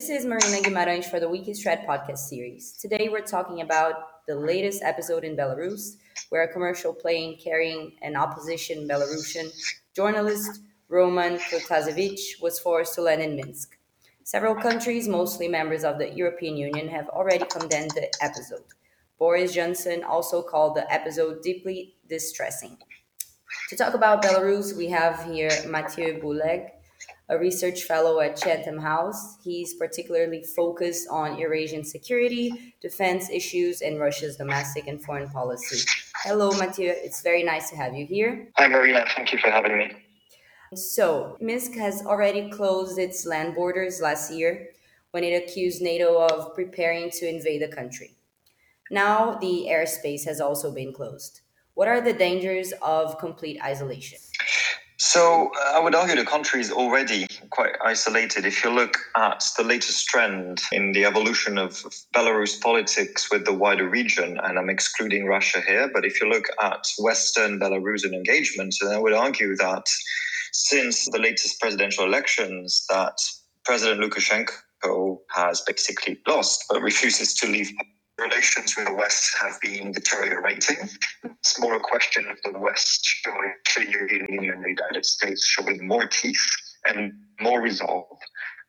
This is Marina Guimarães for the Wikistrat podcast series. Today we're talking about the latest episode in Belarus, where a commercial plane carrying an opposition Belarusian journalist, Roman Protasevich, was forced to land in Minsk. Several countries, mostly members of the European Union, have already condemned the episode. Boris Johnson also called the episode deeply distressing. To talk about Belarus, we have here Mathieu Boulegue, a research fellow at Chatham House. He's particularly focused on Eurasian security, defense issues, and Russia's domestic and foreign policy. Hello, Mathieu. It's very nice to have you here. Hi, Marina. Thank you for having me. So, Minsk has already closed its land borders last year when it accused NATO of preparing to invade the country. Now, the airspace has also been closed. What are the dangers of complete isolation? So uh, I would argue the country is already quite isolated. If you look at the latest trend in the evolution of Belarus politics with the wider region, and I'm excluding Russia here, but if you look at Western Belarusian engagement, then I would argue that since the latest presidential elections, that President Lukashenko has basically lost, but refuses to leave relations with the West have been deteriorating. It's more a question of the West showing the European Union and the United States showing more teeth and more resolve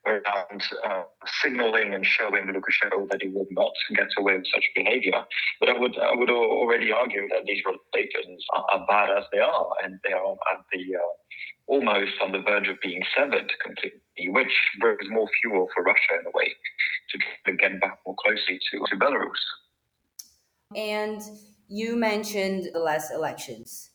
around uh, signaling and showing Lukashenko that he would not get away with such behavior. But I would I would already argue that these relations are, are bad as they are, and they are at the uh, almost on the verge of being severed completely, which brings more fuel for Russia in a way to get back more closely to, to Belarus. And you mentioned the last elections.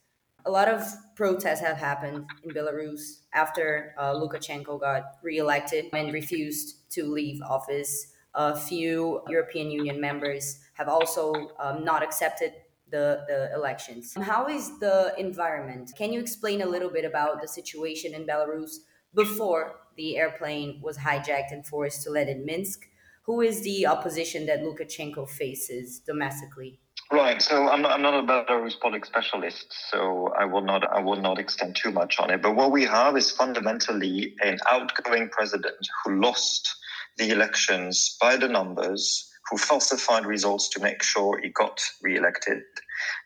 A lot of protests have happened in Belarus after uh, Lukashenko got reelected and refused to leave office. A few European Union members have also um, not accepted the, the elections. How is the environment? Can you explain a little bit about the situation in Belarus before the airplane was hijacked and forced to land in Minsk? who is the opposition that Lukashenko faces domestically? Right. So I'm not, I'm not a Belarus politics specialist, so I will not I will not extend too much on it. But what we have is fundamentally an outgoing president who lost the elections by the numbers, who falsified results to make sure he got re-elected,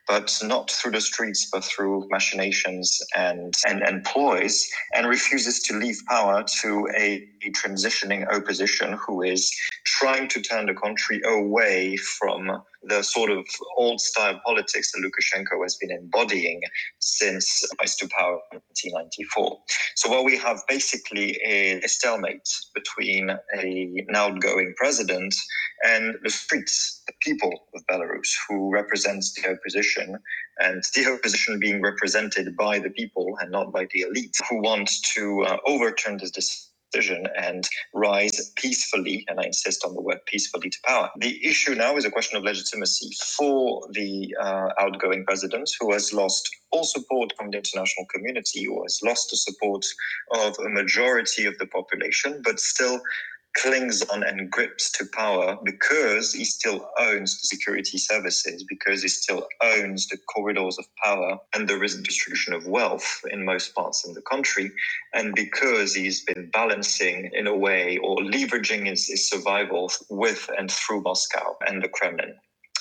but not through the streets, but through machinations and, and, and ploys, and refuses to leave power to a, a transitioning opposition who is trying to turn the country away from the sort of old style politics that Lukashenko has been embodying since rise to power in 1994. So what we have basically is a stalemate between a, an outgoing president and the streets, the people of Belarus, who represents the opposition, and the opposition being represented by the people and not by the elite, who want to uh, overturn this decision and rise peacefully, and I insist on the word peacefully, to power. The issue now is a question of legitimacy for the uh, outgoing president who has lost all support from the international community, who has lost the support of a majority of the population, but still clings on and grips to power because he still owns the security services, because he still owns the corridors of power and the redistribution of wealth in most parts in the country, and because he's been balancing in a way or leveraging his, his survival with and through Moscow and the Kremlin.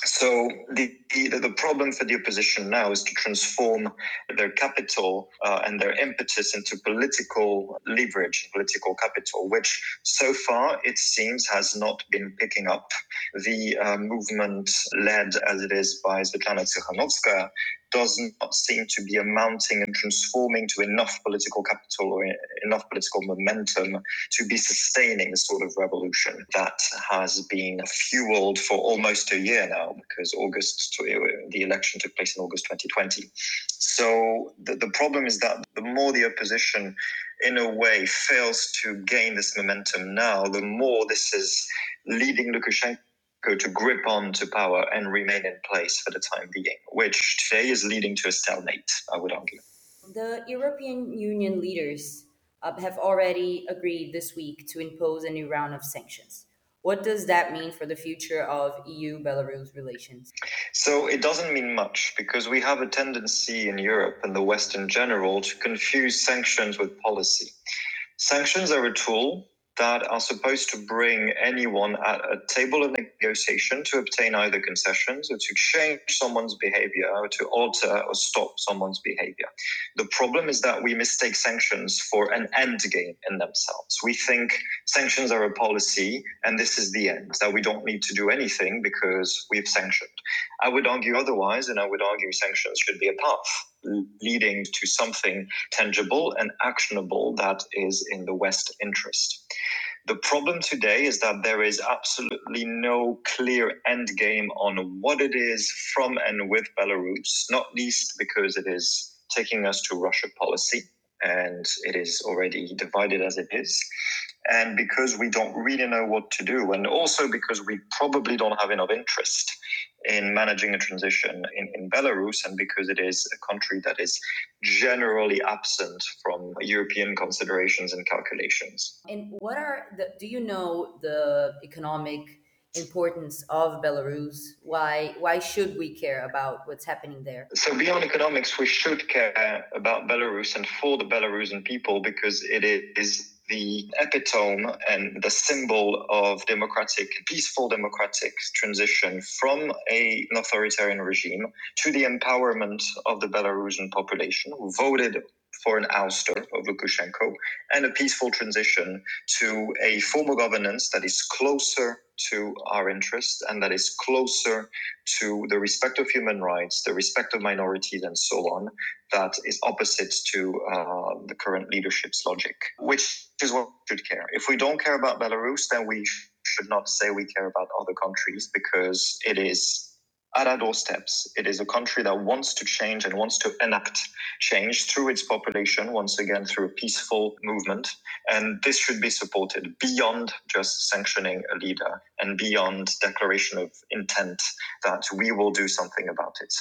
So the, the, problem for the opposition now is to transform their capital uh, and their impetus into political leverage, political capital, which so far it seems has not been picking up. The uh, movement led as it is by Svetlana Tsikhanovskaya does not seem to be amounting and transforming to enough political capital or enough political momentum to be sustaining the sort of revolution that has been fueled for almost a year now, because August, the election took place in August 2020. So the, the problem is that the more the opposition in a way fails to gain this momentum now, the more this is leading Lukashenko to grip on to power and remain in place for the time being, which today is leading to a stalemate, I would argue. The European Union leaders uh, have already agreed this week to impose a new round of sanctions. What does that mean for the future of EU Belarus relations? So it doesn't mean much because we have a tendency in Europe and the West in general to confuse sanctions with policy. Sanctions are a tool that are supposed to bring anyone at a table of negotiation to obtain either concessions or to change someone's behavior or to alter or stop someone's behavior. The problem is that we mistake sanctions for an end game in themselves. We think sanctions are a policy and this is the end, that we don't need to do anything because we've sanctioned. I would argue otherwise, and I would argue sanctions should be a path leading to something tangible and actionable that is in the West interest. The problem today is that there is absolutely no clear end game on what it is from and with Belarus, not least because it is taking us to Russia policy and it is already divided as it is. And because we don't really know what to do, and also because we probably don't have enough interest in managing a transition in, in Belarus, and because it is a country that is generally absent from European considerations and calculations. And what are the, do you know the economic importance of Belarus? Why why should we care about what's happening there? So beyond economics, we should care about Belarus and for the Belarusian people because it is the epitome and the symbol of democratic, peaceful democratic transition from a, an authoritarian regime to the empowerment of the Belarusian population who voted for an ouster of Lukashenko and a peaceful transition to a form of governance that is closer to our interests and that is closer to the respect of human rights, the respect of minorities, and so on, that is opposite to uh, the current leadership's logic, which is what we should care. If we don't care about Belarus, then we should not say we care about other countries because it is at our doorsteps. It is a country that wants to change and wants to enact change through its population, once again, through a peaceful movement. And this should be supported beyond just sanctioning a leader and beyond declaration of intent that we will do something about it.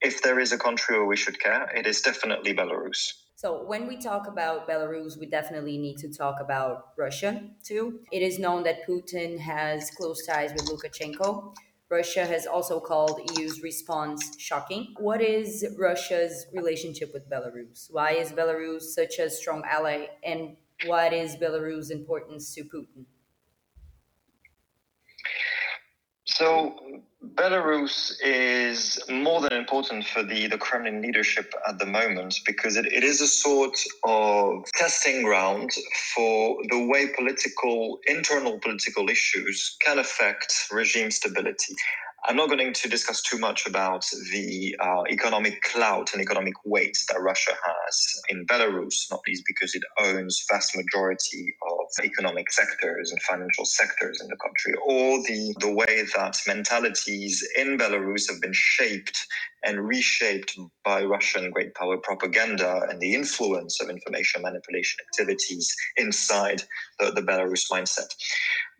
If there is a country where we should care, it is definitely Belarus. So, when we talk about Belarus, we definitely need to talk about Russia too. It is known that Putin has close ties with Lukashenko. Russia has also called EU's response shocking. What is Russia's relationship with Belarus? Why is Belarus such a strong ally? And what is Belarus' importance to Putin? So, Belarus is more than important for the, the Kremlin leadership at the moment because it, it is a sort of testing ground for the way political, internal political issues can affect regime stability. I'm not going to discuss too much about the uh, economic clout and economic weight that Russia has in Belarus, not least because it owns vast majority of economic sectors and financial sectors in the country, or the, the way that mentalities in Belarus have been shaped and reshaped by Russian great power propaganda and the influence of information manipulation activities inside the, the Belarus mindset.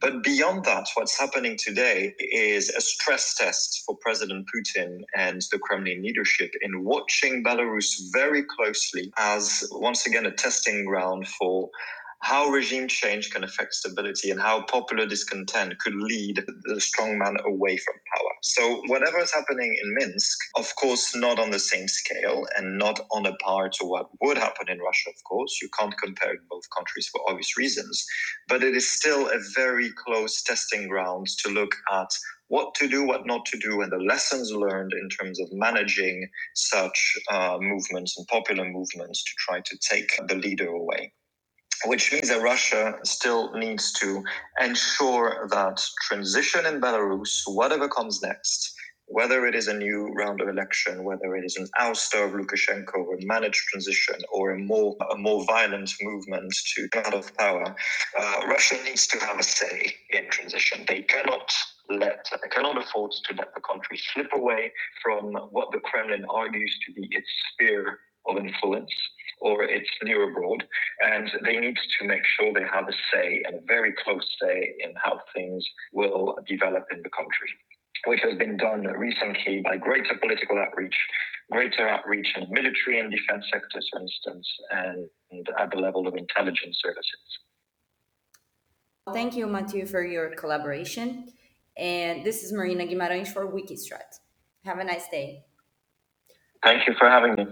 But beyond that, what's happening today is a stress test for President Putin and the Kremlin leadership in watching Belarus very closely as, once again, a testing ground for how regime change can affect stability and how popular discontent could lead the strongman away from power. So, whatever is happening in Minsk, of course, not on the same scale and not on a par to what would happen in Russia, of course. You can't compare both countries for obvious reasons, but it is still a very close testing ground to look at what to do, what not to do, and the lessons learned in terms of managing such uh, movements and popular movements to try to take the leader away which means that Russia still needs to ensure that transition in Belarus, whatever comes next, whether it is a new round of election, whether it is an ouster of Lukashenko, a managed transition, or a more a more violent movement to get out of power, uh, Russia needs to have a say in transition. They cannot let they cannot afford to let the country slip away from what the Kremlin argues to be its sphere of influence or it's near abroad, and they need to make sure they have a say and a very close say in how things will develop in the country, which has been done recently by greater political outreach, greater outreach in military and defense sectors, for instance, and, and at the level of intelligence services. Thank you, Mathieu, for your collaboration. And this is Marina Guimarães for Wikistrat. Have a nice day. Thank you for having me.